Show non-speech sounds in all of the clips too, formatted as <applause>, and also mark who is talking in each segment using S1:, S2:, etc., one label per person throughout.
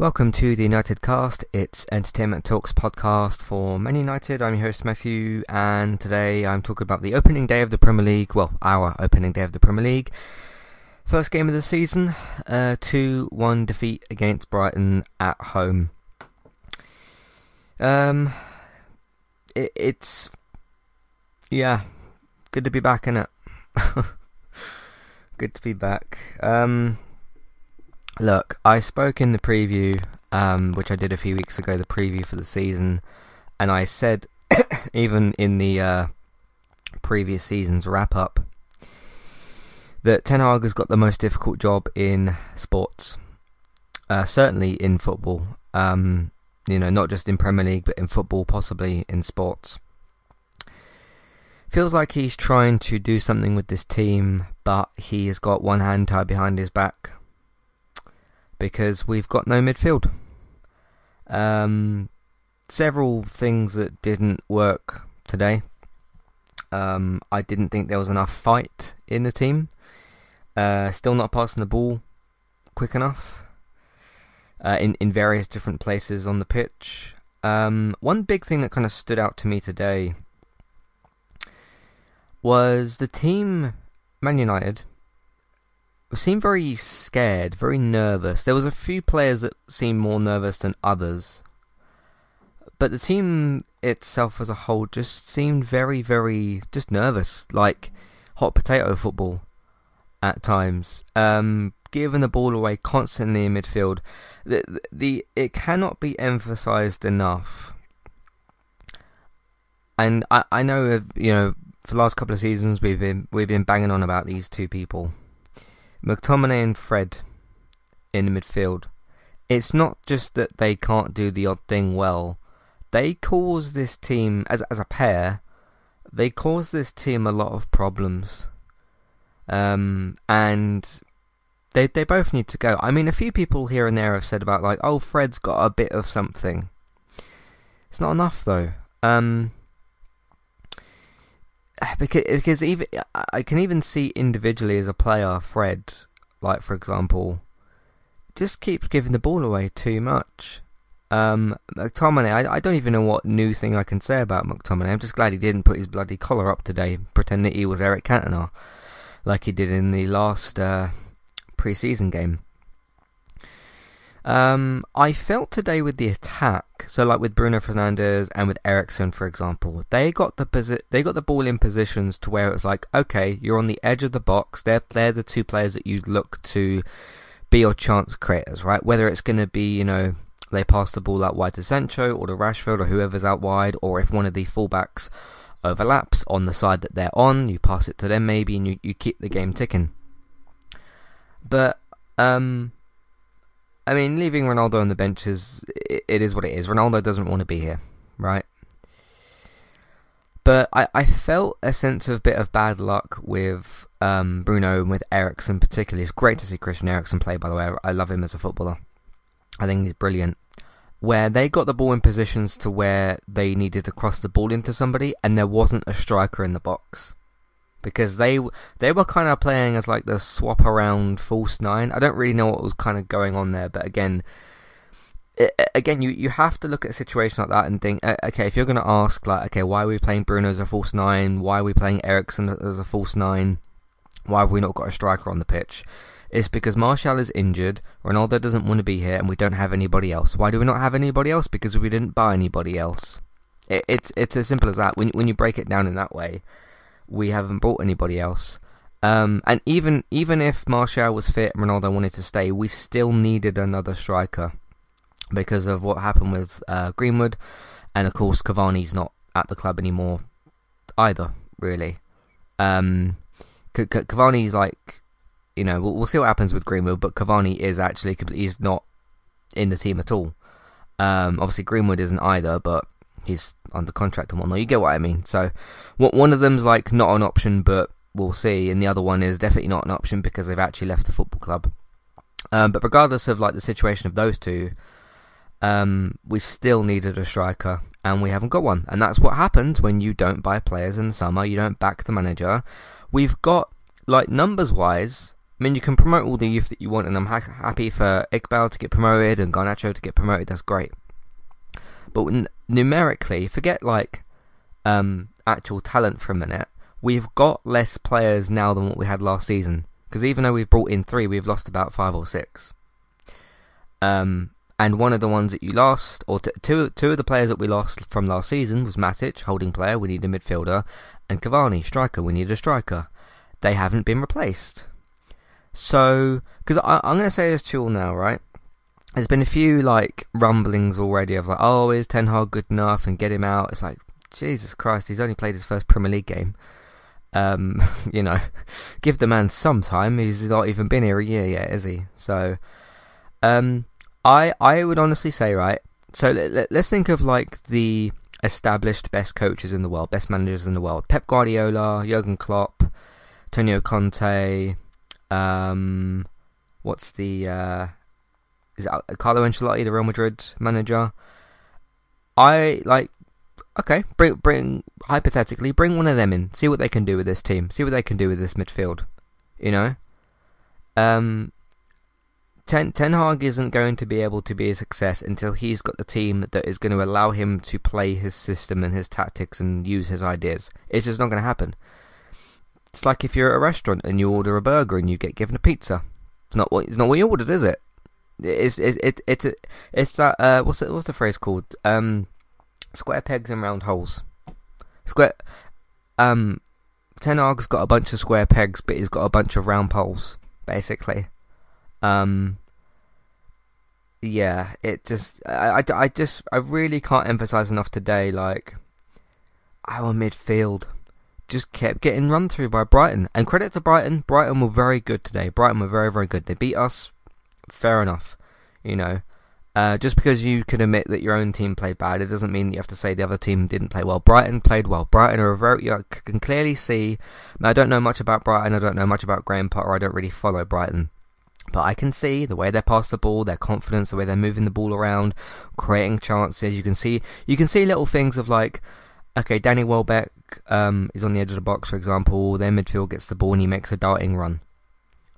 S1: Welcome to the United Cast. It's Entertainment Talks podcast for Man United. I'm your host Matthew, and today I'm talking about the opening day of the Premier League. Well, our opening day of the Premier League. First game of the season, uh, 2-1 defeat against Brighton at home. Um, it, it's yeah, good to be back in it. <laughs> good to be back. Um, look, I spoke in the preview, um, which I did a few weeks ago, the preview for the season, and I said, <coughs> even in the uh, previous season's wrap up, that Ten Hag has got the most difficult job in sports. Uh, certainly in football. Um, you know, not just in Premier League, but in football, possibly in sports. Feels like he's trying to do something with this team, but he has got one hand tied behind his back because we've got no midfield. Um, several things that didn't work today. Um, I didn't think there was enough fight in the team. Uh, still not passing the ball quick enough uh, in in various different places on the pitch. Um, one big thing that kind of stood out to me today was the team, Man United, seemed very scared, very nervous. There was a few players that seemed more nervous than others, but the team itself as a whole just seemed very, very just nervous, like hot potato football at times. Um, giving the ball away constantly in midfield. The, the, the it cannot be emphasized enough. And I, I know you know for the last couple of seasons we've been we've been banging on about these two people, McTominay and Fred, in the midfield. It's not just that they can't do the odd thing well; they cause this team as as a pair. They cause this team a lot of problems. Um, and they they both need to go. I mean, a few people here and there have said about like, oh, Fred's got a bit of something. It's not enough though. Um, <sighs> because because even I can even see individually as a player, Fred, like for example, just keeps giving the ball away too much. Um, McTominay, I, I don't even know what new thing I can say about McTominay. I'm just glad he didn't put his bloody collar up today, pretend that he was Eric Cantona, like he did in the last uh, pre-season game. Um, I felt today with the attack, so like with Bruno Fernandes and with Eriksen, for example, they got the posi- they got the ball in positions to where it was like, okay, you're on the edge of the box. They're they're the two players that you look to be your chance creators, right? Whether it's going to be, you know, they pass the ball out wide to Sancho or to Rashford or whoever's out wide, or if one of the fullbacks overlaps on the side that they're on, you pass it to them maybe, and you, you keep the game ticking. But um, I mean, leaving Ronaldo on the bench is it, it is what it is. Ronaldo doesn't want to be here, right? But I, I felt a sense of bit of bad luck with um, Bruno and with Eriksen particularly. It's great to see Christian Eriksen play, by the way. I love him as a footballer. I think he's brilliant. Where they got the ball in positions to where they needed to cross the ball into somebody, and there wasn't a striker in the box because they they were kind of playing as like the swap around false nine. I don't really know what was kind of going on there, but again, it, again, you, you have to look at a situation like that and think, okay, if you're going to ask like, okay, why are we playing Bruno as a false nine? Why are we playing Eriksen as a false nine? Why have we not got a striker on the pitch? It's because Martial is injured, Ronaldo doesn't want to be here, and we don't have anybody else. Why do we not have anybody else? Because we didn't buy anybody else. It, it's it's as simple as that. When when you break it down in that way, we haven't brought anybody else. Um, and even even if Martial was fit, Ronaldo wanted to stay, we still needed another striker because of what happened with uh, Greenwood, and of course Cavani's not at the club anymore either. Really, um, C- C- Cavani's like, you know, we'll, we'll, see what happens with Greenwood, but Cavani is actually he's not in the team at all. Um, obviously Greenwood isn't either, but he's under contract and whatnot. You get what I mean. So one of them's like not an option, but we'll see, and the other one is definitely not an option because they've actually left the football club. Um, but regardless of like the situation of those two, um, we still needed a striker, and we haven't got one. And that's what happens when you don't buy players in the summer. You don't back the manager. We've got like numbers wise, I mean, you can promote all the youth that you want, and I'm ha- happy for Iqbal to get promoted and Garnacho to get promoted. That's great. But when, numerically, forget like um, actual talent for a minute. We've got less players now than what we had last season. Because even though we've brought in three, we've lost about five or six. Um, and one of the ones that you lost, or t- two, two of the players that we lost from last season was Matic, holding player, we need a midfielder, and Cavani, striker, we need a striker. They haven't been replaced. So, because I'm going to say this to you all now, right? There's been a few like rumblings already of like, oh, is Ten Hag good enough and get him out? It's like, Jesus Christ, he's only played his first Premier League game. Um, <laughs> you know, <laughs> give the man some time. He's not even been here a year yet, is he? So, um, I I would honestly say right. So let, us think of like the established best coaches in the world, best managers in the world: Pep Guardiola, Jurgen Klopp, Antonio Conte. Um, what's the uh, is it Carlo Ancelotti, the Real Madrid manager? I like okay, bring bring hypothetically bring one of them in, see what they can do with this team, see what they can do with this midfield. You know, um, Ten Ten Hag isn't going to be able to be a success until he's got the team that is going to allow him to play his system and his tactics and use his ideas. It's just not going to happen. It's like if you're at a restaurant and you order a burger and you get given a pizza. It's not what it's not what you ordered, is it? It's it's it, it's it's that uh what's the, what's the phrase called? Um Square pegs and round holes. Square. Um, Ten Hag's got a bunch of square pegs, but he's got a bunch of round poles, basically. Um, yeah, it just, I, I, I just, I really can't emphasize enough today, like, our midfield just kept getting run through by Brighton. And credit to Brighton, Brighton were very good today. Brighton were very, very good. They beat us, fair enough, you know. Uh, just because you can admit that your own team played bad, it doesn't mean you have to say the other team didn't play well. Brighton played well. Brighton are a very you can clearly see. I don't know much about Brighton. I don't know much about Graham Potter. I don't really follow Brighton. But I can see the way they pass the ball, their confidence, the way they're moving the ball around, creating chances. You can see you can see little things of like, okay, Danny Welbeck um, is on the edge of the box, for example. Their midfield gets the ball and he makes a darting run,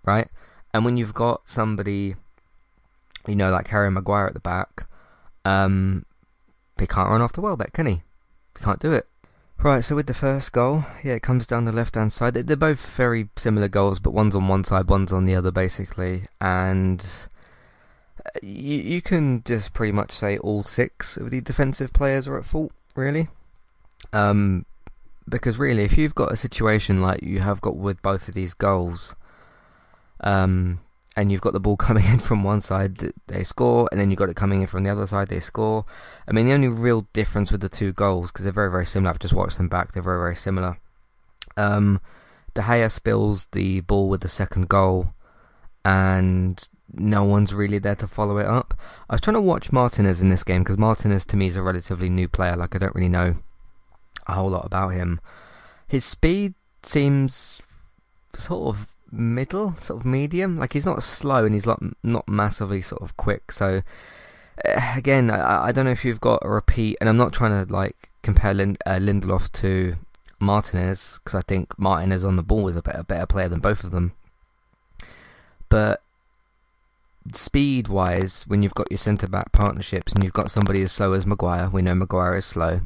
S1: right? And when you've got somebody you know, like Harry Maguire at the back, um, he can't run off the Welbeck, can he? He can't do it. Right, so with the first goal, yeah, it comes down the left hand side. They're both very similar goals, but one's on one side, one's on the other, basically. And uh, you, you can just pretty much say all six of the defensive players are at fault, really. Um, because really, if you've got a situation like you have got with both of these goals, um, and you've got the ball <laughs> coming in from one side, they score, and then you've got it coming in from the other side, they score. I mean, the only real difference with the two goals, because they're very, very similar, I've just watched them back, they're very, very similar. Um, De Gea spills the ball with the second goal, and no one's really there to follow it up. I was trying to watch Martinez in this game, because Martinez to me is a relatively new player, like I don't really know a whole lot about him. His speed seems sort of middle, sort of medium. Like he's not slow and he's like not massively sort of quick. So uh, again, I, I don't know if you've got a repeat, and I'm not trying to like compare Lind, uh, Lindelof to Martinez because I think Martinez on the ball is a better better player than both of them. But speed wise, when you've got your centre back partnerships and you've got somebody as slow as Maguire, we know Maguire is slow,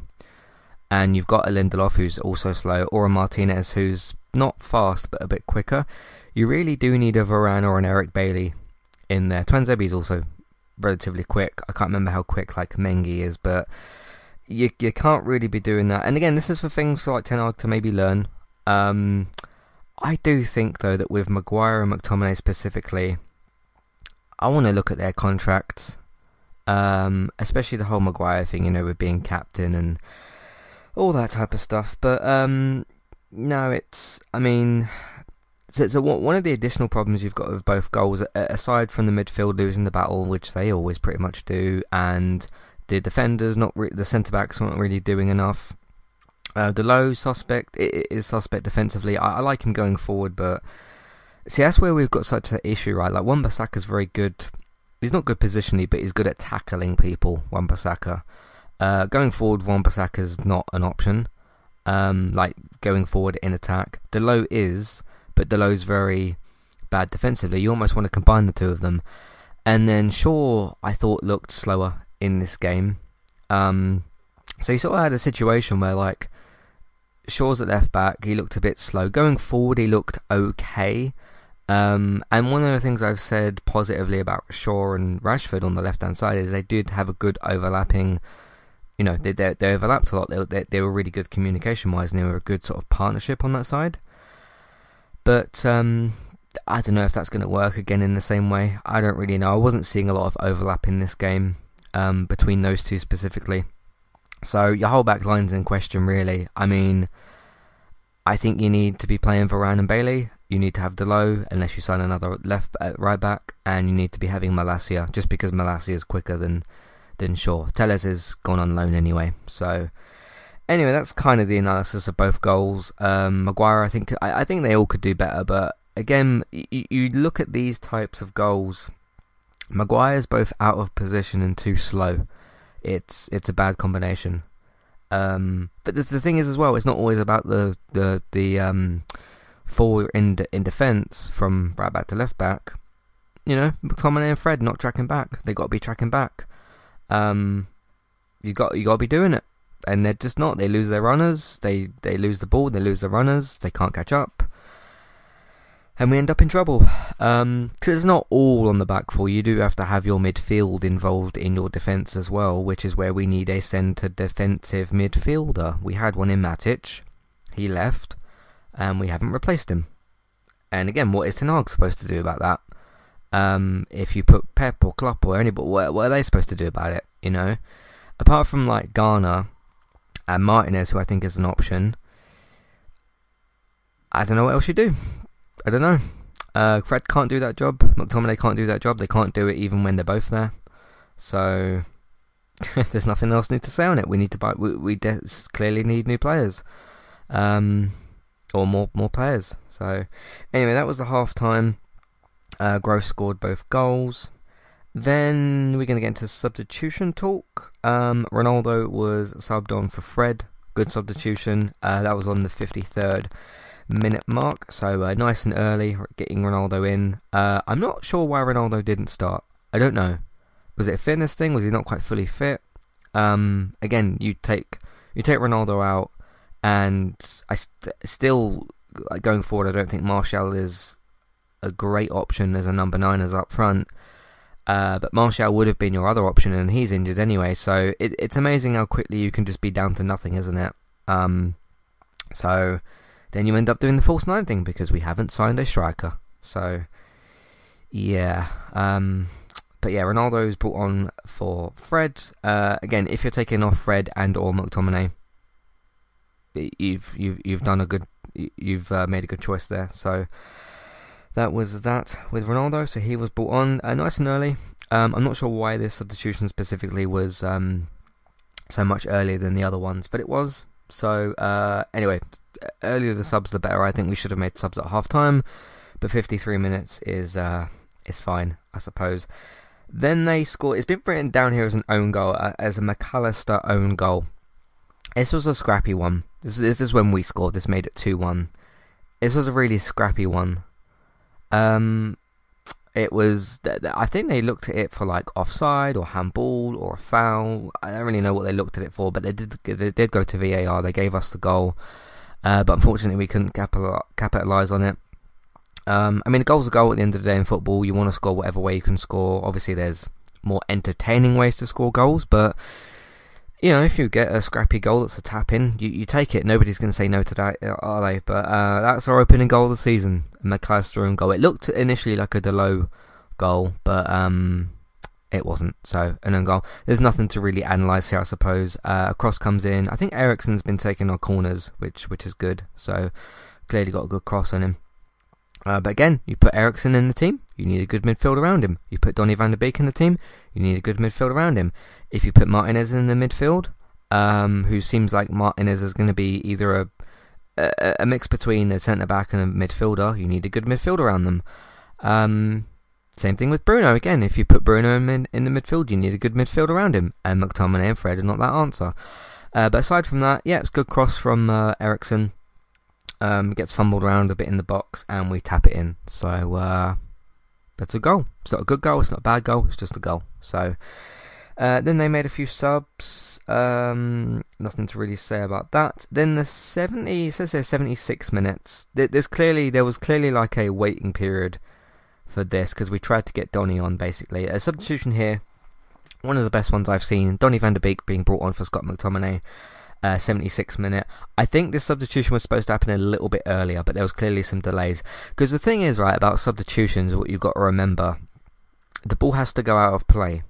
S1: and you've got a Lindelof who's also slow, or a Martinez who's not fast but a bit quicker, you really do need a Varane or an Eric Bailly in there. Tuanzebe's also relatively quick. I can't remember how quick like Mengi is, but you you can't really be doing that. And again, this is for things for like Ten Hag to maybe learn. Um, I do think though that with Maguire and McTominay specifically, I want to look at their contracts, um, especially the whole Maguire thing, you know, with being captain and all that type of stuff. But um, no, it's. I mean, so, so one of the additional problems you've got with both goals, aside from the midfield losing the battle, which they always pretty much do, and the defenders not re- the centre backs aren't really doing enough. Uh, low suspect is suspect defensively. I, I, like him going forward, but see that's where we've got such an issue, right? Like Wan is very good. He's not good positionally, but he's good at tackling people. Wan Uh, going forward, Wan is not an option. Um, like going forward in attack. Dalot is, but Dalot's very bad defensively. You almost want to combine the two of them. And then Shaw, I thought looked slower in this game. Um, so you sort of had a situation where like Shaw's at left back, he looked a bit slow. Going forward, he looked okay. Um, and one of the things I've said positively about Shaw and Rashford on the left hand side is they did have a good overlapping. You know, they they, they overlapped a lot. They, they, they were really good communication wise, and they were a good sort of partnership on that side. But um, I don't know if that's going to work again in the same way. I don't really know. I wasn't seeing a lot of overlap in this game um, between those two specifically. So your whole back line's in question, really. I mean, I think you need to be playing Varane and Bailly. You need to have Dalot, unless you sign another left uh, right back, and you need to be having Malacia, just because Malacia is quicker than than Shaw. Telles is gone on loan anyway, so anyway, that's kind of the analysis of both goals. Um, Maguire, I think, I, I, think they all could do better, but again, you, you look at these types of goals. Maguire's both out of position and too slow it's it's a bad combination. Um, but the, the thing is as well, it's not always about the the the um, in in defence from right back to left back. You know, McTominay and Fred not tracking back. They got to be tracking back. Um, you got you got to be doing it, and they're just not. They lose their runners. They they lose the ball. They lose the runners. They can't catch up and we end up in trouble. Because um, it's not all on the back four. You do have to have your midfield involved in your defence as well, which is where we need a centre defensive midfielder. We had one in Matic, he left, and we haven't replaced him. And again, what is Ten Hag supposed to do about that? Um, if you put Pep or Klopp or anybody, what, what are they supposed to do about it? You know, apart from like Garner and Martinez, who I think is an option. I don't know what else you do. I don't know. Uh, Fred can't do that job. McTominay can't do that job. They can't do it even when they're both there. So <laughs> there's nothing else new to say on it. We need to buy. We, we de- clearly need new players, um, or more more players. So anyway, that was the half time. Uh, Gross scored both goals. Then we're going to get into substitution talk. Um, Ronaldo was subbed on for Fred. Good substitution. Uh, that was on the 53rd minute mark. So uh, nice and early, getting Ronaldo in. Uh, I'm not sure why Ronaldo didn't start. I don't know. Was it a fitness thing? Was he not quite fully fit? Um, again, you take you take Ronaldo out, and I st- still going forward. I don't think Martial is a great option as a number nine as up front. Uh, but Martial would have been your other option, and he's injured anyway. So it, it's amazing how quickly you can just be down to nothing, isn't it? Um, so then you end up doing the false nine thing because we haven't signed a striker. So, yeah. Um, but yeah, Ronaldo is brought on for Fred. Uh, again, if you're taking off Fred and or McTominay, you've you've you've done a good you've uh, made a good choice there. So that was that with Ronaldo. So he was brought on uh, nice and early. Um, I'm not sure why this substitution specifically was um, so much earlier than the other ones, but it was. So uh, anyway, earlier the subs the better. I think we should have made subs at half time, but 53 minutes is uh, is fine, I suppose. Then they score. It's been written down here as an own goal, uh, as a Mac Allister own goal. This was a scrappy one. This, this is when we scored. This made it 2 1. This was a really scrappy one. Um, it was. I think they looked at it for like offside or handball or a foul. I don't really know what they looked at it for, but they did. They did go to VAR. They gave us the goal. Uh, but unfortunately, we couldn't capitalise on it. Um, I mean, a goal's a goal at the end of the day in football. You want to score whatever way you can score. Obviously, there's more entertaining ways to score goals, but you know, if you get a scrappy goal that's a tap in, you, you take it. Nobody's going to say no to that, are they? But uh, that's our opening goal of the season, Mac Allister own goal. It looked initially like a Dalot goal, but um, it wasn't. So an own goal. There's nothing to really analyse here, I suppose. Uh, a cross comes in. I think Eriksen's been taking our corners, which which is good. So clearly got a good cross on him. Uh, but again, you put Eriksen in the team, you need a good midfield around him. You put Donny van der Beek in the team, you need a good midfield around him. If you put Martinez in the midfield, um, who seems like Martinez is going to be either a, a, a mix between a centre back and a midfielder, you need a good midfield around them. Um, same thing with Bruno. Again, if you put Bruno in, in the midfield, you need a good midfield around him. And McTominay and Fred are not that answer. Uh, but aside from that, yeah, it's good cross from uh, Eriksen. Um, gets fumbled around a bit in the box, and we tap it in. So uh, that's a goal. It's not a good goal. It's not a bad goal. It's just a goal. So uh, then they made a few subs. Um, nothing to really say about that. Then the 70 says there 76 minutes. There's clearly there was clearly like a waiting period for this because we tried to get Donny on basically. A substitution here, one of the best ones I've seen. Donny van der Beek being brought on for Scott McTominay uh, 76 minute. I think this substitution was supposed to happen a little bit earlier, but there was clearly some delays. Because the thing is, right, about substitutions, what you've got to remember, the ball has to go out of play.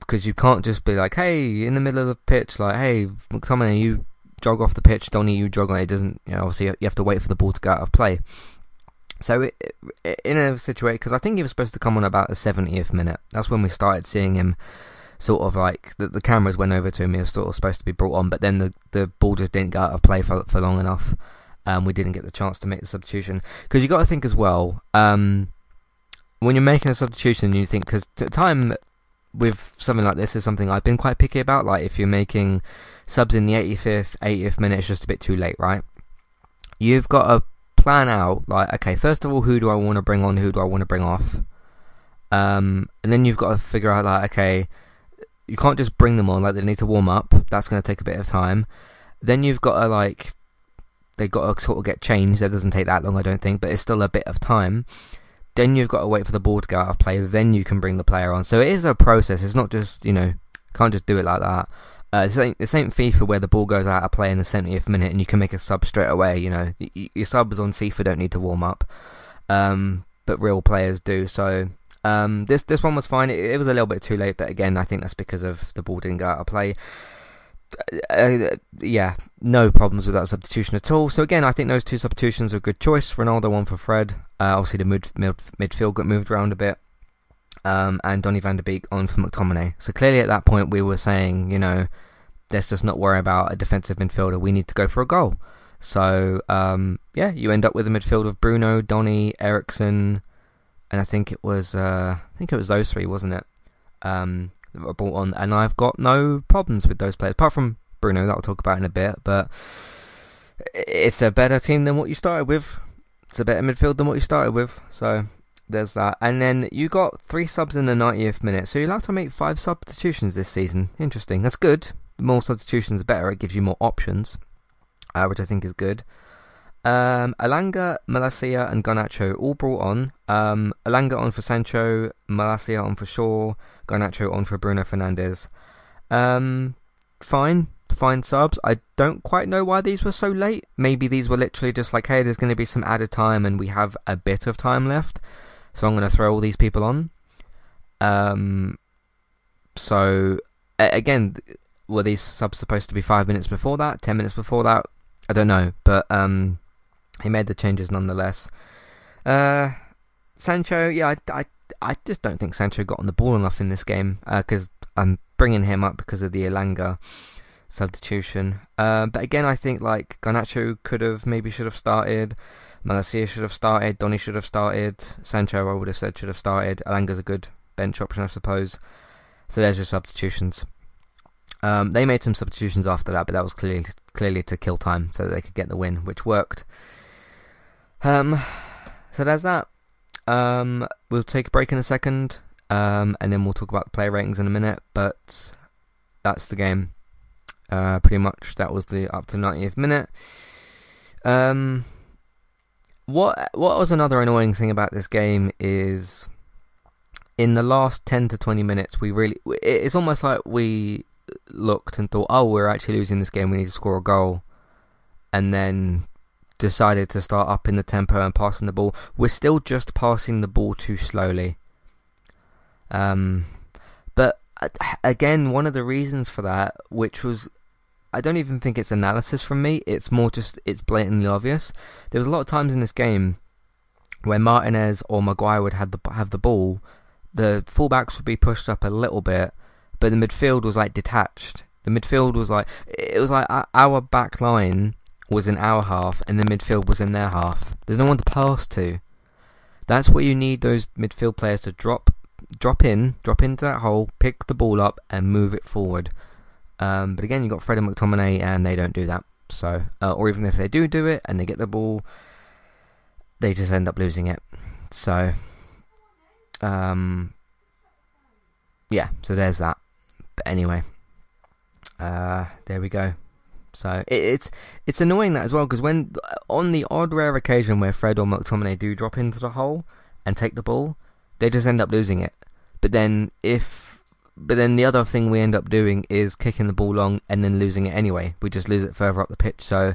S1: Because you can't just be like, hey, in the middle of the pitch, like, hey, McTominay, you jog off the pitch, Donny, you jog on. It doesn't, you know, obviously you have to wait for the ball to go out of play. So it, it, in a situation, because I think he was supposed to come on about the 70th minute. That's when we started seeing him sort of like the, the cameras went over to him. He was sort of supposed to be brought on, but then the, the ball just didn't go out of play for for long enough. Um, we didn't get the chance to make the substitution because you got to think as well. Um, when you're making a substitution, you think because time with something like this is something I've been quite picky about. Like if you're making subs in the 85th, 80th minute, it's just a bit too late, right? You've got to plan out like, okay, first of all, who do I want to bring on? Who do I want to bring off? Um, and then you've got to figure out like, okay, you can't just bring them on like they need to warm up. That's going to take a bit of time. Then you've got to like they've got to sort of get changed. That doesn't take that long, I don't think, but it's still a bit of time. Then you've got to wait for the ball to go out of play. Then you can bring the player on. So it is a process. It's not just you know can't just do it like that. Uh, this, ain't, this ain't FIFA where the ball goes out of play in the 70th minute and you can make a sub straight away. You know, your subs on FIFA don't need to warm up, um, but real players do. So um, this this one was fine. It, it, was a little bit too late, but again, I think that's because of the ball didn't go out of play. Uh, uh, yeah, no problems with that substitution at all. So again, I think those two substitutions are a good choice. Ronaldo one for Fred. Uh, obviously, the mid, mid, midfield got moved around a bit. Um, and Donny van der Beek on for McTominay. So clearly, at that point, we were saying, you know, let's just not worry about a defensive midfielder. We need to go for a goal. So um, yeah, you end up with a midfield of Bruno, Donny, Eriksen, and I think it was uh, I think it was those three, wasn't it? Um, that were brought on, and I've got no problems with those players apart from Bruno that I'll talk about in a bit. But it's a better team than what you started with. It's a better midfield than what you started with. So there's that. And then you got three subs in the 90th minute, so you're allowed to make five substitutions this season. Interesting. That's good. The more substitutions, the better. It gives you more options, uh, which I think is good. Um, Elanga, Malacia, and Garnacho all brought on. Um, Elanga on for Sancho, Malacia on for Shaw, Garnacho on for Bruno Fernandes. Um, fine, fine subs. I don't quite know why these were so late. Maybe these were literally just like, hey, there's going to be some added time and we have a bit of time left, so I'm going to throw all these people on. Um, so again, were these subs supposed to be five minutes before that, ten minutes before that? I don't know, but um, he made the changes nonetheless. Uh, Sancho, yeah, I, I, I just don't think Sancho got on the ball enough in this game because uh, I'm bringing him up because of the Elanga substitution. Uh, but again, I think like Garnacho could have maybe should have started. Malacia should have started. Donny should have started. Sancho, I would have said, should have started. Elanga's a good bench option, I suppose. So there's your substitutions. Um, they made some substitutions after that, but that was clearly clearly to kill time so that they could get the win, which worked. Um, so there's that. Um, we'll take a break in a second, um, and then we'll talk about the player ratings in a minute. But that's the game. Uh, pretty much that was the up to 90th minute. Um, what what was another annoying thing about this game is in the last 10 to 20 minutes we really it's almost like we looked and thought oh we're actually losing this game we need to score a goal and then decided to start up in the tempo and passing the ball. We're still just passing the ball too slowly. Um, but again, one of the reasons for that, which was, I don't even think it's analysis from me. It's more just it's blatantly obvious. There was a lot of times in this game where Martinez or Maguire would have the have the ball, the fullbacks would be pushed up a little bit, but the midfield was like detached. The midfield was like it was like our back line was in our half and the midfield was in their half. There's no one to pass to. That's where you need those midfield players to drop drop in, drop into that hole, pick the ball up and move it forward. Um, but again, you've got Fred and McTominay and they don't do that. So, uh, or even if they do do it and they get the ball, they just end up losing it. So, um, yeah. So there's that. But anyway, uh, there we go. So it, it's it's annoying that as well because when on the odd rare occasion where Fred or McTominay do drop into the hole and take the ball, they just end up losing it. But then if but then the other thing we end up doing is kicking the ball long and then losing it anyway. We just lose it further up the pitch. So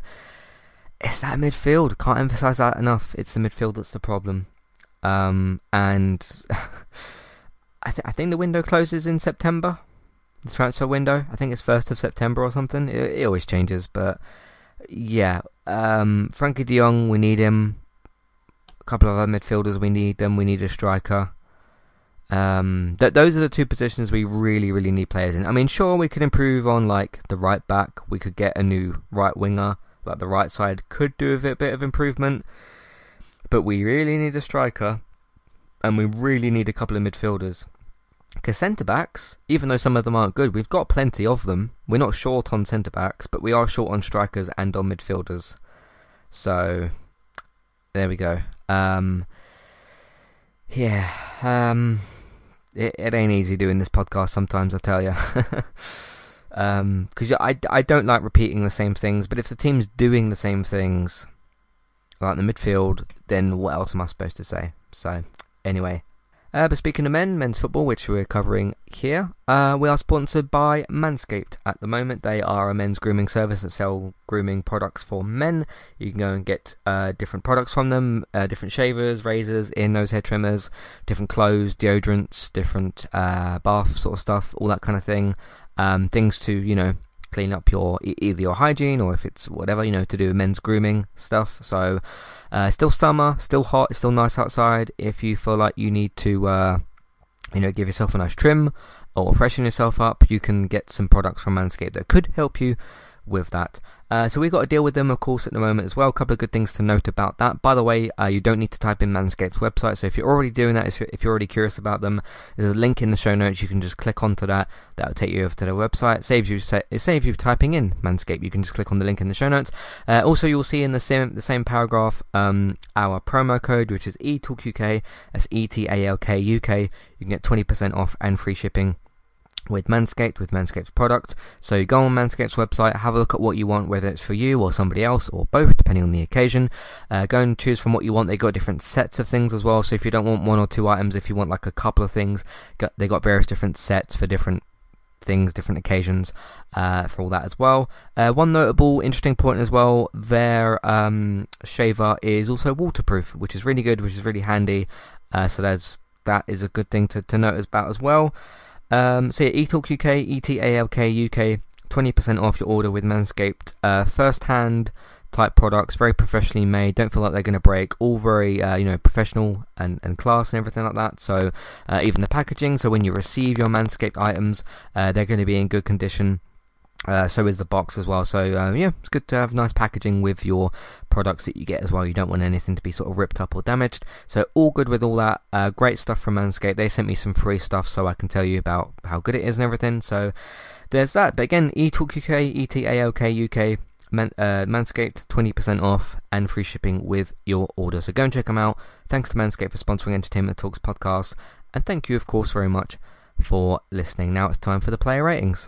S1: it's that midfield. Can't emphasize that enough. It's the midfield that's the problem. Um, and <laughs> I, th- I think the window closes in September. The transfer window. I think it's first of September or something. It, it always changes, but yeah. Um, Frenkie De Jong, we need him. A couple of other midfielders, we need them. We need a striker. Um, th- those are the two positions we really, really need players in. I mean, sure, we could improve on like the right back. We could get a new right winger. Like the right side could do a bit of improvement, but we really need a striker, and we really need a couple of midfielders. Because centre backs, even though some of them aren't good, we've got plenty of them. We're not short on centre backs, but we are short on strikers and on midfielders. So there we go. Um, yeah, um, it, it ain't easy doing this podcast sometimes, I tell <laughs> you. um, because I, I don't like repeating the same things, but if the team's doing the same things, like the midfield, then what else am I supposed to say? So, anyway, uh, but speaking of men, men's football, which we're covering here, uh, we are sponsored by Manscaped at the moment. They are a men's grooming service that sell grooming products for men. You can go and get uh, different products from them, uh, different shavers, razors, ear, nose, hair trimmers, different clothes, deodorants, different uh, bath sort of stuff, all that kind of thing. Um, things to, you know, clean up your either your hygiene or if it's whatever you know to do with men's grooming stuff. So uh, still summer, still hot, it's still nice outside. If you feel like you need to, uh, you know, give yourself a nice trim or freshen yourself up, you can get some products from Manscaped that could help you with that. Uh, so we've got to deal with them, of course, at the moment as well. A couple of good things to note about that. By the way, uh, you don't need to type in Manscaped's website. So if you're already doing that, if you're already curious about them, there's a link in the show notes. You can just click onto that. That will take you over to their website. It saves you it saves you typing in Manscaped. You can just click on the link in the show notes. Uh, also, you'll see in the same the same paragraph um, our promo code, which is ETALKUK. That's E T A L K U K. You can get 20% off and free shipping with Manscaped, with Manscaped's product. So go on Manscaped's website, have a look at what you want, whether it's for you or somebody else or both, depending on the occasion. Uh, go and choose from what you want. They've got different sets of things as well. So if you don't want one or two items, if you want like a couple of things, they got various different sets for different things, different occasions uh, for all that as well. Uh, one notable, interesting point as well: their um, shaver is also waterproof, which is really good, which is really handy. Uh, so there's that is a good thing to, to note about as well. Um, so yeah, eTalk UK, E-T-A-L-K UK, 20% off your order with Manscaped. Uh, first-hand type products, very professionally made. Don't feel like they're going to break. All very, uh, you know, professional and, and class and everything like that. So uh, even the packaging. So when you receive your Manscaped items, uh, they're going to be in good condition. Uh, so is the box as well. So uh, yeah, it's good to have nice packaging with your products that you get as well. You don't want anything to be sort of ripped up or damaged. So all good with all that. Uh, great stuff from Manscaped. They sent me some free stuff so I can tell you about how good it is and everything. So there's that. But again, eTalk UK, E T A L K UK. Man, uh, Manscaped, 20% off and free shipping with your order. So go and check them out. Thanks to Manscaped for sponsoring Entertainment Talks podcast. And thank you, of course, very much for listening. Now it's time for the player ratings.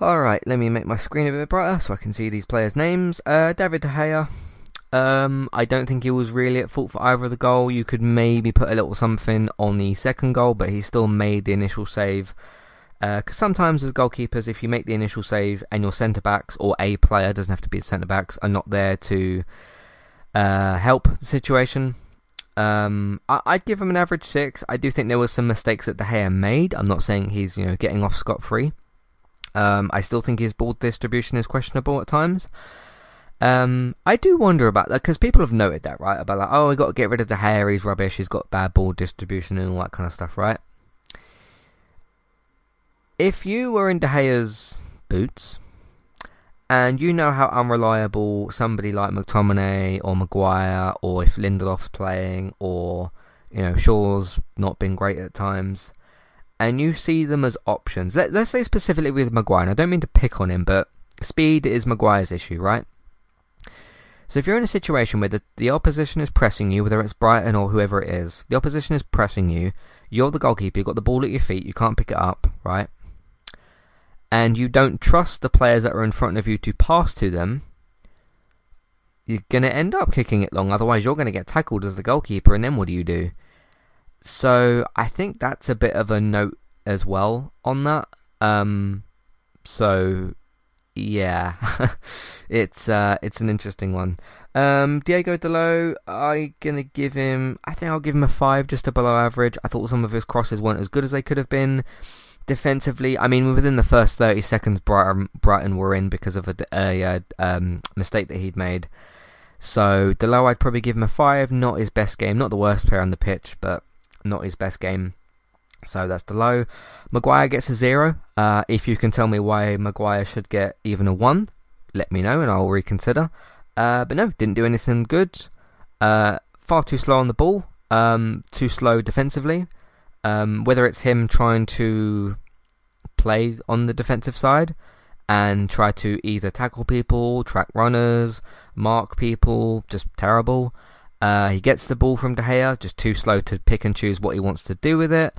S1: Alright, let me make my screen a bit brighter so I can see these players' names. Uh, David De Gea. Um, I don't think he was really at fault for either of the goal. You could maybe put a little something on the second goal, but he still made the initial save. Because uh, sometimes as goalkeepers, if you make the initial save and your centre backs or a player doesn't have to be centre backs are not there to uh, help the situation, um, I, would give him an average six. I do think there was some mistakes that De Gea made. I'm not saying he's you know getting off scot free. Um, I still think his ball distribution is questionable at times. Um, I do wonder about that because people have noted that, right? About like, oh, we got to get rid of the hair. He's rubbish. He's got bad ball distribution and all that kind of stuff, right? If you were in De Gea's boots, and you know how unreliable somebody like McTominay or Maguire, or if Lindelof's playing, or you know Shaw's not been great at times, and you see them as options. Let, us say specifically with Maguire, and I don't mean to pick on him, but speed is Maguire's issue, right? So if you're in a situation where the, the opposition is pressing you, whether it's Brighton or whoever it is, the opposition is pressing you, you're the goalkeeper, you've got the ball at your feet, you can't pick it up, right? And you don't trust the players that are in front of you to pass to them, you're going to end up kicking it long. Otherwise, you're going to get tackled as the goalkeeper, and then what do you do? So I think that's a bit of a note as well on that. Um, so yeah, <laughs> it's uh, it's an interesting one. Um, Diogo Dalot, I gonna give him. I think I'll give him a five, just a below average. I thought some of his crosses weren't as good as they could have been. Defensively, I mean, within the first thirty seconds, Brighton, Brighton were in because of a, a, um, mistake that he'd made. So Delo, I'd probably give him a five. Not his best game, not the worst player on the pitch, but not his best game. So that's the low. Maguire gets a zero. Uh, if you can tell me why Maguire should get even a one, let me know and I'll reconsider. Uh, but no, didn't do anything good. Uh, far too slow on the ball. Um, too slow defensively. Um, whether it's him trying to play on the defensive side and try to either tackle people, track runners, mark people, just terrible. Uh, he gets the ball from De Gea, just too slow to pick and choose what he wants to do with it.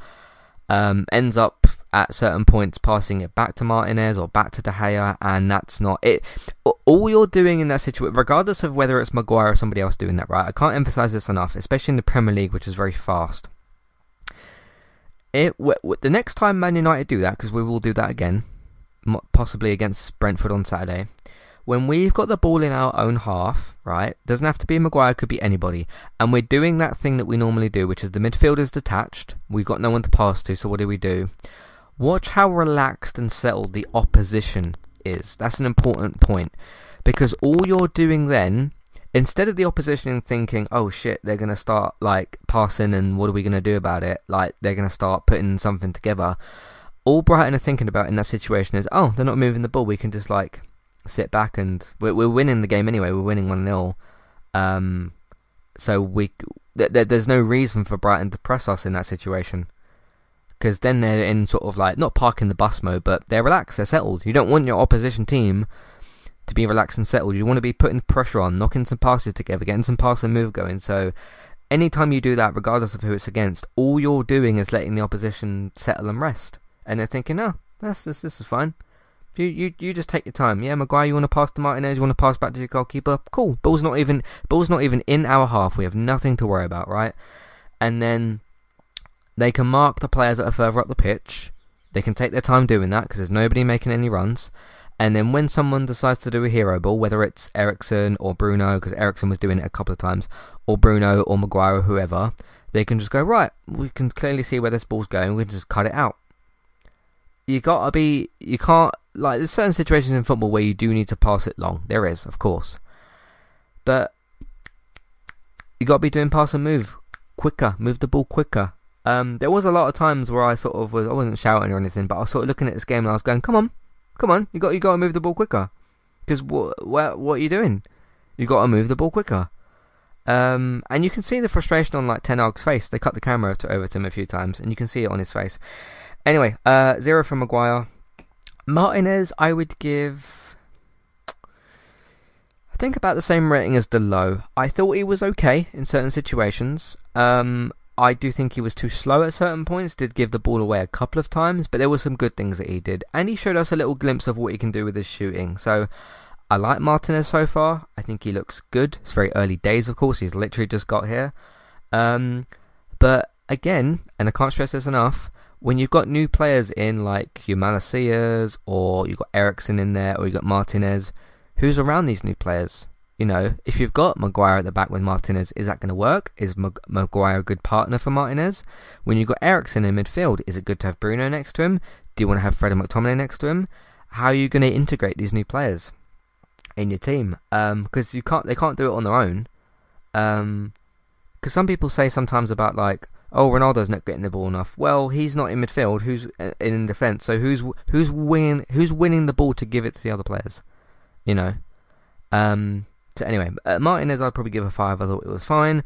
S1: Um, ends up at certain points passing it back to Martinez or back to De Gea, and that's not it. All you're doing in that situation, regardless of whether it's Maguire or somebody else doing that, right? I can't emphasize this enough, especially in the Premier League, which is very fast. It the next time Man United do that, because we will do that again, possibly against Brentford on Saturday when we've got the ball in our own half, right? Doesn't have to be Maguire, could be anybody. And we're doing that thing that we normally do, which is the midfield is detached. We've got no one to pass to, so what do we do? Watch how relaxed and settled the opposition is. That's an important point. Because all you're doing then, instead of the opposition thinking, oh shit, they're going to start like passing and what are we going to do about it? Like they're going to start putting something together. All Brighton are thinking about in that situation is, oh, they're not moving the ball. We can just like sit back and we're, we're winning the game anyway. We're winning one 0 um, so we th- th- there's no reason for Brighton to press us in that situation because then they're in sort of like not parking the bus mode, but they're relaxed, they're settled. You don't want your opposition team to be relaxed and settled. You want to be putting pressure on, knocking some passes together, getting some pass and move going. So anytime you do that, regardless of who it's against, all you're doing is letting the opposition settle and rest, and they're thinking, "Oh, that's this, this is fine." You, you you just take your time. Yeah, Maguire, you want to pass to Martinez, you want to pass back to your goalkeeper. Cool. Ball's not even ball's not even in our half. We have nothing to worry about, right? And then they can mark the players that are further up the pitch. They can take their time doing that because there's nobody making any runs. And then when someone decides to do a hero ball, whether it's Eriksen or Bruno, because Eriksen was doing it a couple of times, or Bruno or Maguire or whoever, they can just go right. We can clearly see where this ball's going. We can just cut it out. You gotta be. You can't like. There's certain situations in football where you do need to pass it long. There is, of course, but you gotta be doing pass and move quicker. Move the ball quicker. Um, there was a lot of times where I sort of was. I wasn't shouting or anything, but I was sort of looking at this game and I was going, "Come on, come on! You got you got to move the ball quicker." Because what what what are you doing? You got to move the ball quicker. Um, and you can see the frustration on like Ten Hag's face. They cut the camera to, over to him a few times, and you can see it on his face. Anyway, uh, zero from Maguire. Martinez, I would give. I think about the same rating as Dalot. I thought he was okay in certain situations. Um, I do think he was too slow at certain points. Did give the ball away a couple of times, but there were some good things that he did, and he showed us a little glimpse of what he can do with his shooting. So I like Martinez so far. I think he looks good. It's very early days, of course. He's literally just got here. Um, but again, and I can't stress this enough, when you've got new players in, like your Malacias, or you've got Eriksen in there, or you've got Martinez, who's around these new players? You know, if you've got Maguire at the back with Martinez, is that going to work? Is Mag- Maguire a good partner for Martinez? When you've got Eriksen in midfield, is it good to have Bruno next to him? Do you want to have Fred and McTominay next to him? How are you going to integrate these new players? in your team because um, you can't they can't do it on their own. Because um, some people say sometimes about like, oh, Ronaldo's not getting the ball enough. Well, he's not in midfield. Who's in defence? So who's who's winning who's winning the ball to give it to the other players? You know. Um. So anyway, uh, Martinez, I'd probably give a five. I thought it was fine.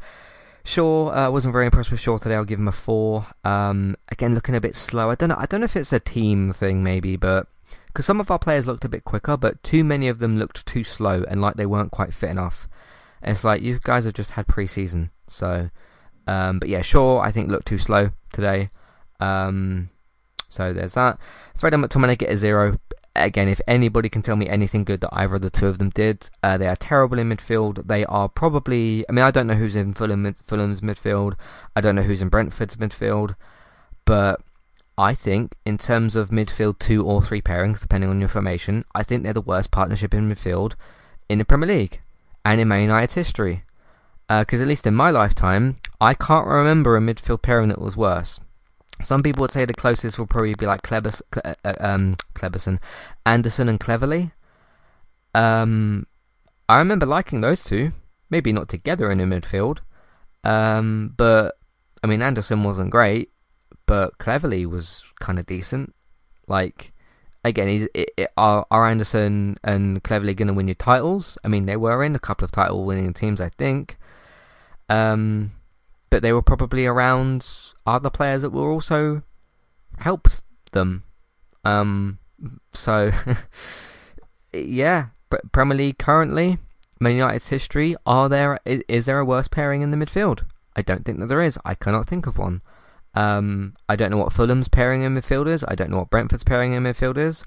S1: Shaw, uh, wasn't very impressed with Shaw today. I'll give him a four. Um, again, looking a bit slow. I don't know. I don't know if it's a team thing, maybe, but because some of our players looked a bit quicker, but too many of them looked too slow and like they weren't quite fit enough. And it's like you guys have just had pre-season, so. Um, but yeah, Shaw I think looked too slow today. Um, so there's that. Fred and McTominay get a zero. Again, if anybody can tell me anything good that either of the two of them did, uh, they are terrible in midfield. They are probably. I mean, I don't know who's in Fulham, Fulham's midfield. I don't know who's in Brentford's midfield, but I think, in terms of midfield two or three pairings, depending on your formation, I think they're the worst partnership in midfield in the Premier League and in Man United's history. Because uh, at least in my lifetime, I can't remember a midfield pairing that was worse. Some people would say the closest will probably be like Klebers, uh, uh, um, Kleberson, Anderson, and Cleverley. Um, I remember liking those two. Maybe not together in a midfield, um, but I mean Anderson wasn't great, but Cleverley was kind of decent. Like, again, is are, are Anderson and Cleverley going to win your titles? I mean, they were in a couple of title winning teams, I think. Um, but they were probably around other players that were also helped them. Um, so, <laughs> yeah, Premier League currently, Man United's history, are there is, is there a worse pairing in the midfield? I don't think that there is. I cannot think of one. Um, I don't know what Fulham's pairing in midfield is. I don't know what Brentford's pairing in midfield is.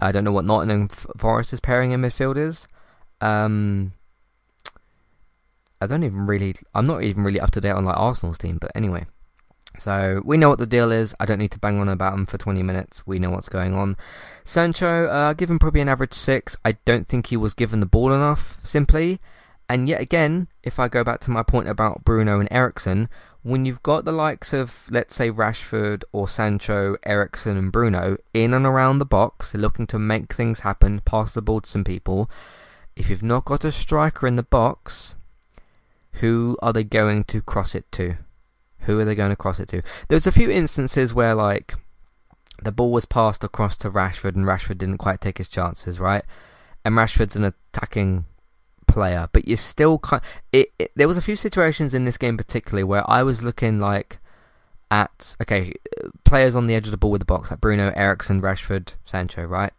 S1: I don't know what Nottingham Forest's pairing in midfield is. Um, I don't even really. I'm not even really up to date on like Arsenal's team, but anyway. So we know what the deal is. I don't need to bang on about him for 20 minutes. We know what's going on. Sancho, uh, give him probably an average six. I don't think he was given the ball enough. Simply, and yet again, if I go back to my point about Bruno and Eriksen, when you've got the likes of, let's say, Rashford or Sancho, Eriksen, and Bruno in and around the box, looking to make things happen, pass the ball to some people, if you've not got a striker in the box, who are they going to cross it to? Who are they going to cross it to? There's a few instances where, like, the ball was passed across to Rashford and Rashford didn't quite take his chances, right? And Rashford's an attacking player, but you still can't. It, it, there was a few situations in this game particularly where I was looking like at okay players on the edge of the ball with the box like Bruno, Eriksen, Rashford, Sancho, right,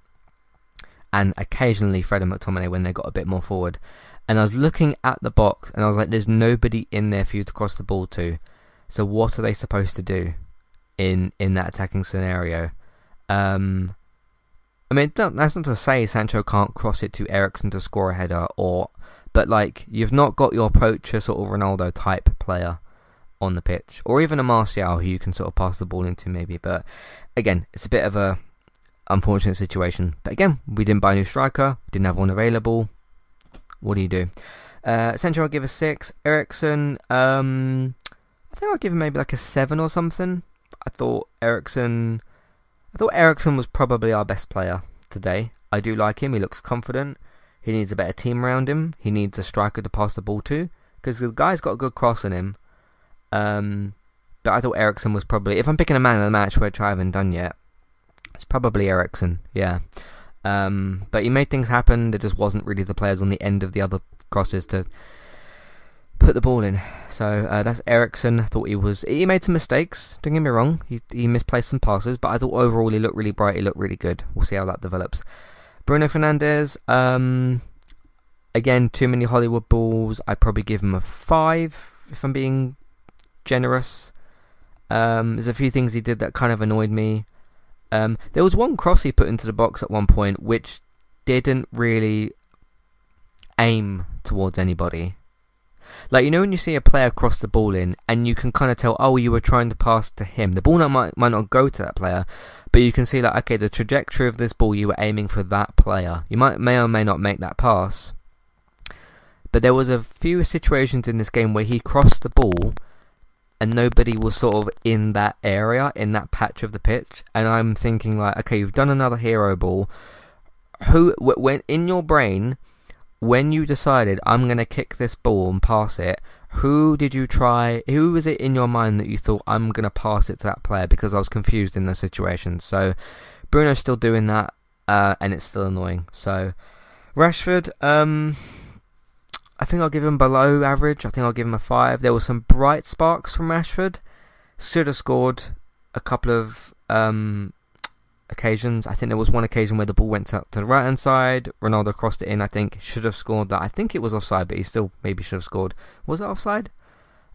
S1: and occasionally Fred and McTominay when they got a bit more forward. And I was looking at the box and I was like, "There's nobody in there for you to cross the ball to." So what are they supposed to do in in that attacking scenario? Um, I mean, that's not to say Sancho can't cross it to Eriksen to score a header, or but like you've not got your poacher sort of Ronaldo type player on the pitch, or even a Martial who you can sort of pass the ball into maybe. But again, it's a bit of a unfortunate situation. But again, we didn't buy a new striker, didn't have one available. What do you do? Uh, I'll give a six. Eriksen, um, I think I'll give him maybe like a seven or something. I thought Eriksen, I thought Eriksen was probably our best player today. I do like him. He looks confident. He needs a better team around him. He needs a striker to pass the ball to because the guy's got a good cross in him. Um, but I thought Eriksen was probably, if I'm picking a man of the match, which I haven't done yet, it's probably Eriksen. Yeah. Um, but he made things happen. There just wasn't really the players on the end of the other crosses to put the ball in. So uh, that's Eriksen. I thought he was. He made some mistakes. Don't get me wrong. He he misplaced some passes, but I thought overall he looked really bright. He looked really good. We'll see how that develops. Bruno Fernandes. Um, again, too many Hollywood balls. I'd probably give him a five if I'm being generous. Um, there's a few things he did that kind of annoyed me. Um, there was one cross he put into the box at one point which didn't really aim towards anybody. Like you know when you see a player cross the ball in, and you can kind of tell, oh, you were trying to pass to him. The ball not, might might not go to that player, but you can see like, okay, the trajectory of this ball, you were aiming for that player. You might may or may not make that pass, but there was a few situations in this game where he crossed the ball, and nobody was sort of in that area, in that patch of the pitch. And I'm thinking like, okay, you've done another hero ball. Who when in your brain when you decided I'm going to kick this ball and pass it, who did you try? Who was it in your mind that you thought I'm going to pass it to that player because I was confused in those situations? So Bruno's still doing that, uh, and it's still annoying. So Rashford, um, I think I'll give him below average. I think I'll give him a five. There were some bright sparks from Rashford. Should have scored a couple of um, occasions. I think there was one occasion where the ball went out to the right hand side. Ronaldo crossed it in. I think should have scored that. I think it was offside, but he still maybe should have scored. Was it offside?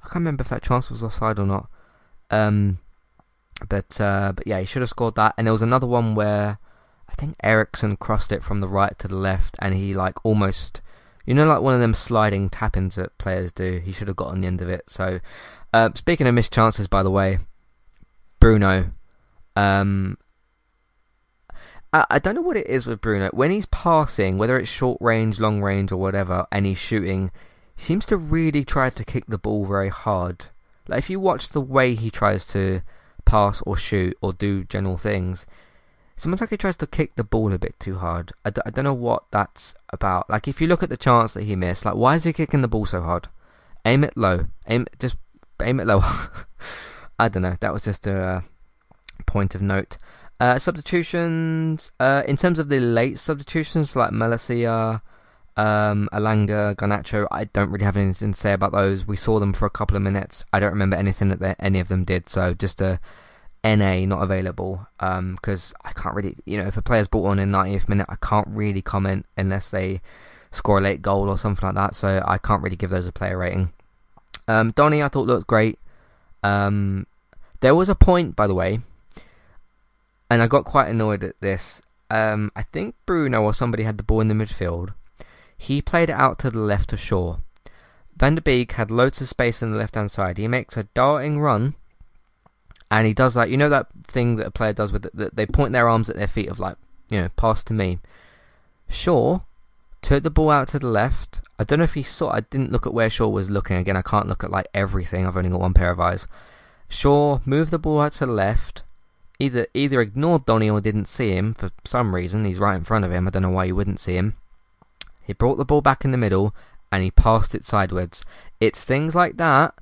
S1: I can't remember if that chance was offside or not. Um, but uh, but yeah, he should have scored that. And there was another one where I think Eriksen crossed it from the right to the left, and he like almost, you know, like one of them sliding tap-ins that players do. He should have got on the end of it. So, uh, speaking of missed chances, by the way, Bruno. Um, I, I don't know what it is with Bruno. When he's passing, whether it's short range, long range, or whatever, and he's shooting, he seems to really try to kick the ball very hard. Like if you watch the way he tries to pass or shoot or do general things, it's like he tries to kick the ball a bit too hard. I d- I don't know what that's about. Like if you look at the chance that he missed, like why is he kicking the ball so hard? Aim it low. Aim just aim it low. <laughs> I don't know. That was just a uh, point of note. Uh, substitutions, uh, in terms of the late substitutions like Malacia, um, Elanga, Garnacho, I don't really have anything to say about those. We saw them for a couple of minutes. I don't remember anything that any of them did, so just a NA not available because um, I can't really, you know, if a player's brought on in 90th minute, I can't really comment unless they score a late goal or something like that, so I can't really give those a player rating. Um, Donny, I thought looked great. Um, there was a point, by the way, and I got quite annoyed at this. Um, I think Bruno or somebody had the ball in the midfield. He played it out to the left to Shaw. Van der Beek had loads of space on the left hand side. He makes a darting run, and he does that. You know that thing that a player does with it, they point their arms at their feet of like, you know, pass to me. Shaw took the ball out to the left. I don't know if he saw. I didn't look at where Shaw was looking. Again, I can't look at like everything. I've only got one pair of eyes. Shaw moved the ball out to the left either either ignored Donny or didn't see him for some reason. He's right in front of him. I don't know why you wouldn't see him. He brought the ball back in the middle and he passed it sideways. It's things like that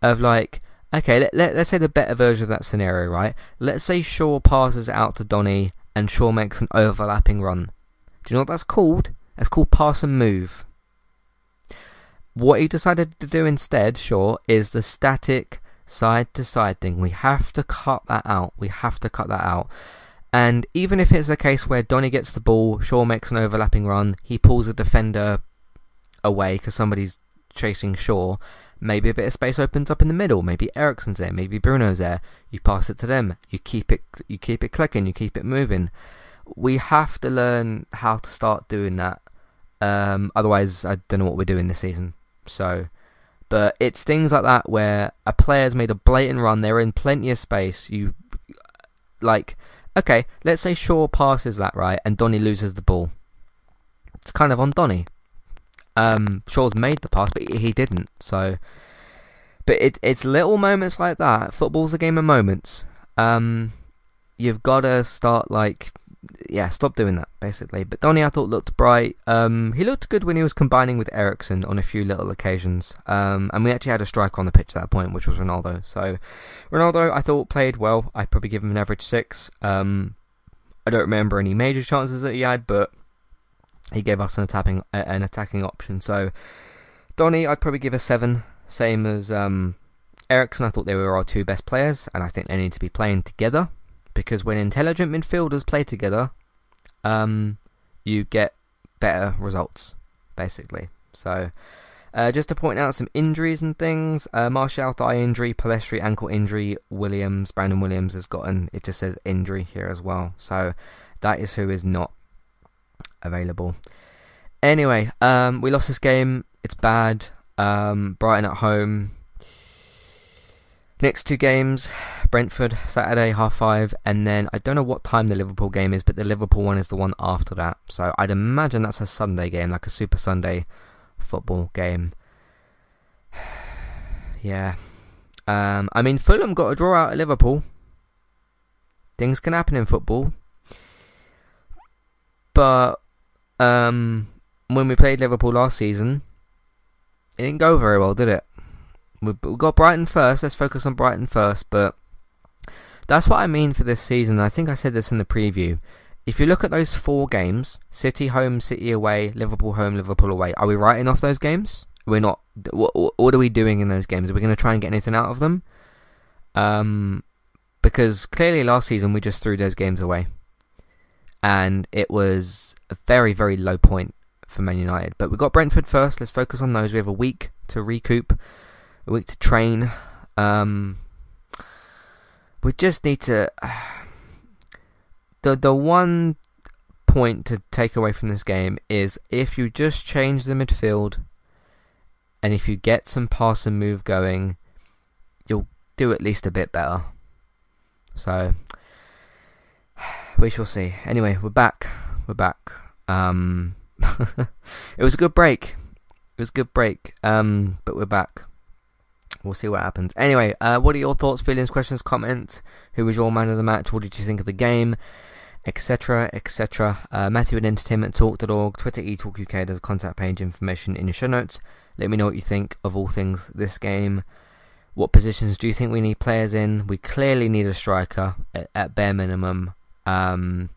S1: of like, okay, let, let, let's say the better version of that scenario, right? Let's say Shaw passes out to Donny and Shaw makes an overlapping run. Do you know what that's called? That's called pass and move. What he decided to do instead, Shaw, is the static side to side thing. We have to cut that out. We have to cut that out. And even if it's a case where Donny gets the ball, Shaw makes an overlapping run, he pulls a defender away because somebody's chasing Shaw. Maybe a bit of space opens up in the middle. Maybe Eriksen's there. Maybe Bruno's there. You pass it to them. You keep it. You keep it clicking. You keep it moving. We have to learn how to start doing that. Um, otherwise, I don't know what we're doing this season. So but it's things like that where a player's made a blatant run, they're in plenty of space. You like, okay, let's say Shaw passes that right, and Donny loses the ball. It's kind of on Donny. Um, Shaw's made the pass, but he didn't. So But it, it's little moments like that. Football's a game of moments. Um, you've got to start like yeah, stop doing that basically. But Donny, I thought looked bright. Um, he looked good when he was combining with Eriksen on a few little occasions. Um, and we actually had a striker on the pitch at that point, which was Ronaldo. So Ronaldo, I thought played well. I'd probably give him an average six. Um, I don't remember any major chances that he had, but he gave us an attacking an attacking option. So Donny, I'd probably give a seven, same as um, Eriksen. I thought they were our two best players, and I think they need to be playing together because when intelligent midfielders play together, um, you get better results, basically. So, uh, just to point out some injuries and things: uh, Martial thigh injury, Pellistri ankle injury, Williams, Brandon Williams has gotten. It just says injury here as well. So that is who is not available. Anyway, um, we lost this game. It's bad. Um, Brighton at home. Next two games, Brentford Saturday half five, and then I don't know what time the Liverpool game is, but the Liverpool one is the one after that. So I'd imagine that's a Sunday game, like a Super Sunday football game. <sighs> yeah, um, I mean Fulham got a draw out at Liverpool. Things can happen in football, but um, when we played Liverpool last season, it didn't go very well, did it? We've got Brighton first. Let's focus on Brighton first. But that's what I mean for this season. I think I said this in the preview. If you look at those four games City home, City away, Liverpool home, Liverpool away are we writing off those games? We're not. What, what are we doing in those games? Are we going to try and get anything out of them? Um, because clearly last season we just threw those games away. And it was a very, very low point for Man United. But we got Brentford first. Let's focus on those. We have a week to recoup a week to train. Um, we just need to. <sighs> the the one point to take away from this game is if you just change the midfield, and if you get some pass and move going, you'll do at least a bit better. So we shall see. Anyway, we're back. We're back. Um, <laughs> it was a good break. It was a good break. Um, but we're back. We'll see what happens. Anyway, uh, what are your thoughts, feelings, questions, comments? Who was your man of the match? What did you think of the game? Etc. Etc. Uh, Matthew at entertainmenttalk.org, Twitter eTalkUK. There's a contact page information in your show notes. Let me know what you think of all things this game. What positions do you think we need players in? We clearly need a striker at, at bare minimum. Um,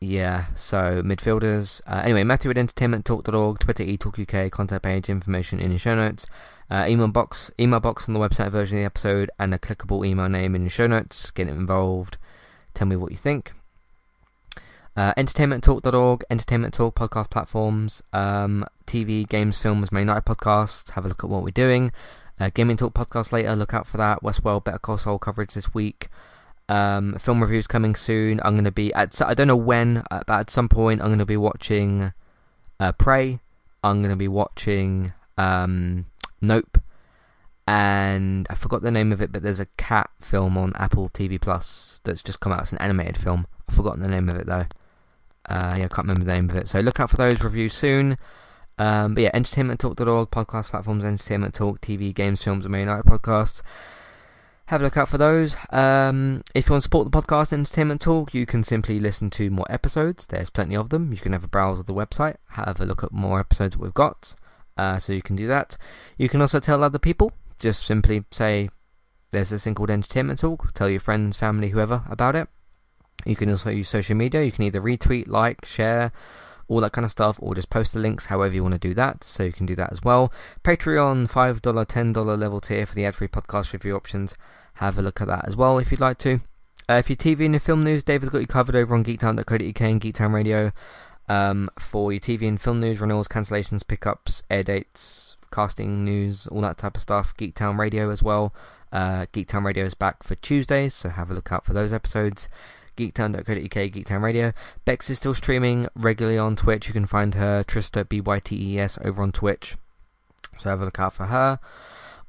S1: yeah, so midfielders. Uh, anyway, Matthew at entertainmenttalk.org, Twitter eTalkUK, contact page information in your show notes. Uh, email box, email box on the website version of the episode, and a clickable email name in the show notes. Get involved. Tell me what you think. Uh, entertainmenttalk.org, Entertainment Talk podcast platforms, um, TV, games, films, main night podcast. Have a look at what we're doing. Uh, Gaming Talk podcast later. Look out for that. Westworld, Better Call Saul coverage this week. Um, film reviews coming soon. I'm going to be at I don't know when, uh, but at some point I'm going to be watching uh, Prey. I'm going to be watching um, Nope. And I forgot the name of it, but there's a cat film on Apple TV Plus that's just come out. It's an animated film. I've forgotten the name of it though. Uh, yeah, I can't remember the name of it. So look out for those reviews soon. Um, but yeah, entertainmenttalk.org, podcast platforms, entertainment talk, TV, games, films, and main night podcasts. Have a look out for those. Um, if you want to support the podcast Entertainment Talk, you can simply listen to more episodes. There's plenty of them. You can have a browse of the website, have a look at more episodes that we've got. Uh, so you can do that. You can also tell other people. Just simply say there's this thing called Entertainment Talk. Tell your friends, family, whoever about it. You can also use social media. You can either retweet, like, share, all that kind of stuff, or just post the links however you want to do that. So you can do that as well. Patreon, $5, $10 level tier for the ad free podcast review options. Have a look at that as well if you'd like to. Uh, if you're TV and your film news, David's got you covered over on geektown.co.uk and Geektown Radio um, for your TV and film news, renewals, cancellations, pickups, air dates, casting news, all that type of stuff. Geektown Radio as well. Uh, Geektown Radio is back for Tuesdays, so have a look out for those episodes. Geektown.co.uk, Geektown Radio. Bex is still streaming regularly on Twitch. You can find her, Trista, B-Y-T-E-S, over on Twitch. So have a look out for her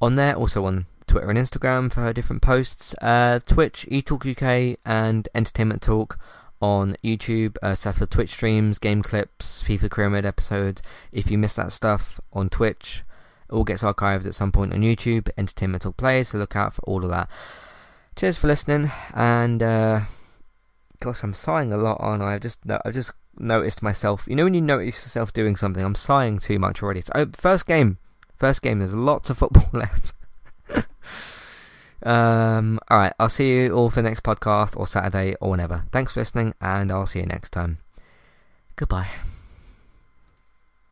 S1: on there. Also on Twitter and Instagram for her different posts. Uh, Twitch, eTalk UK, and Entertainment Talk on YouTube, uh, for Twitch streams, game clips, FIFA Career Mode episodes. If you miss that stuff on Twitch, It all gets archived at some point on YouTube, Entertainment Talk Plays, so look out for all of that. Cheers for listening, and uh, gosh, I'm sighing a lot, aren't I? I've just, I've just noticed myself. You know when you notice yourself doing something, I'm sighing too much already. Oh, first game, first game. There's lots of football <laughs> left. um, all right, I'll see you all for the next podcast or Saturday or whenever. Thanks for listening, and I'll see you next time. Goodbye.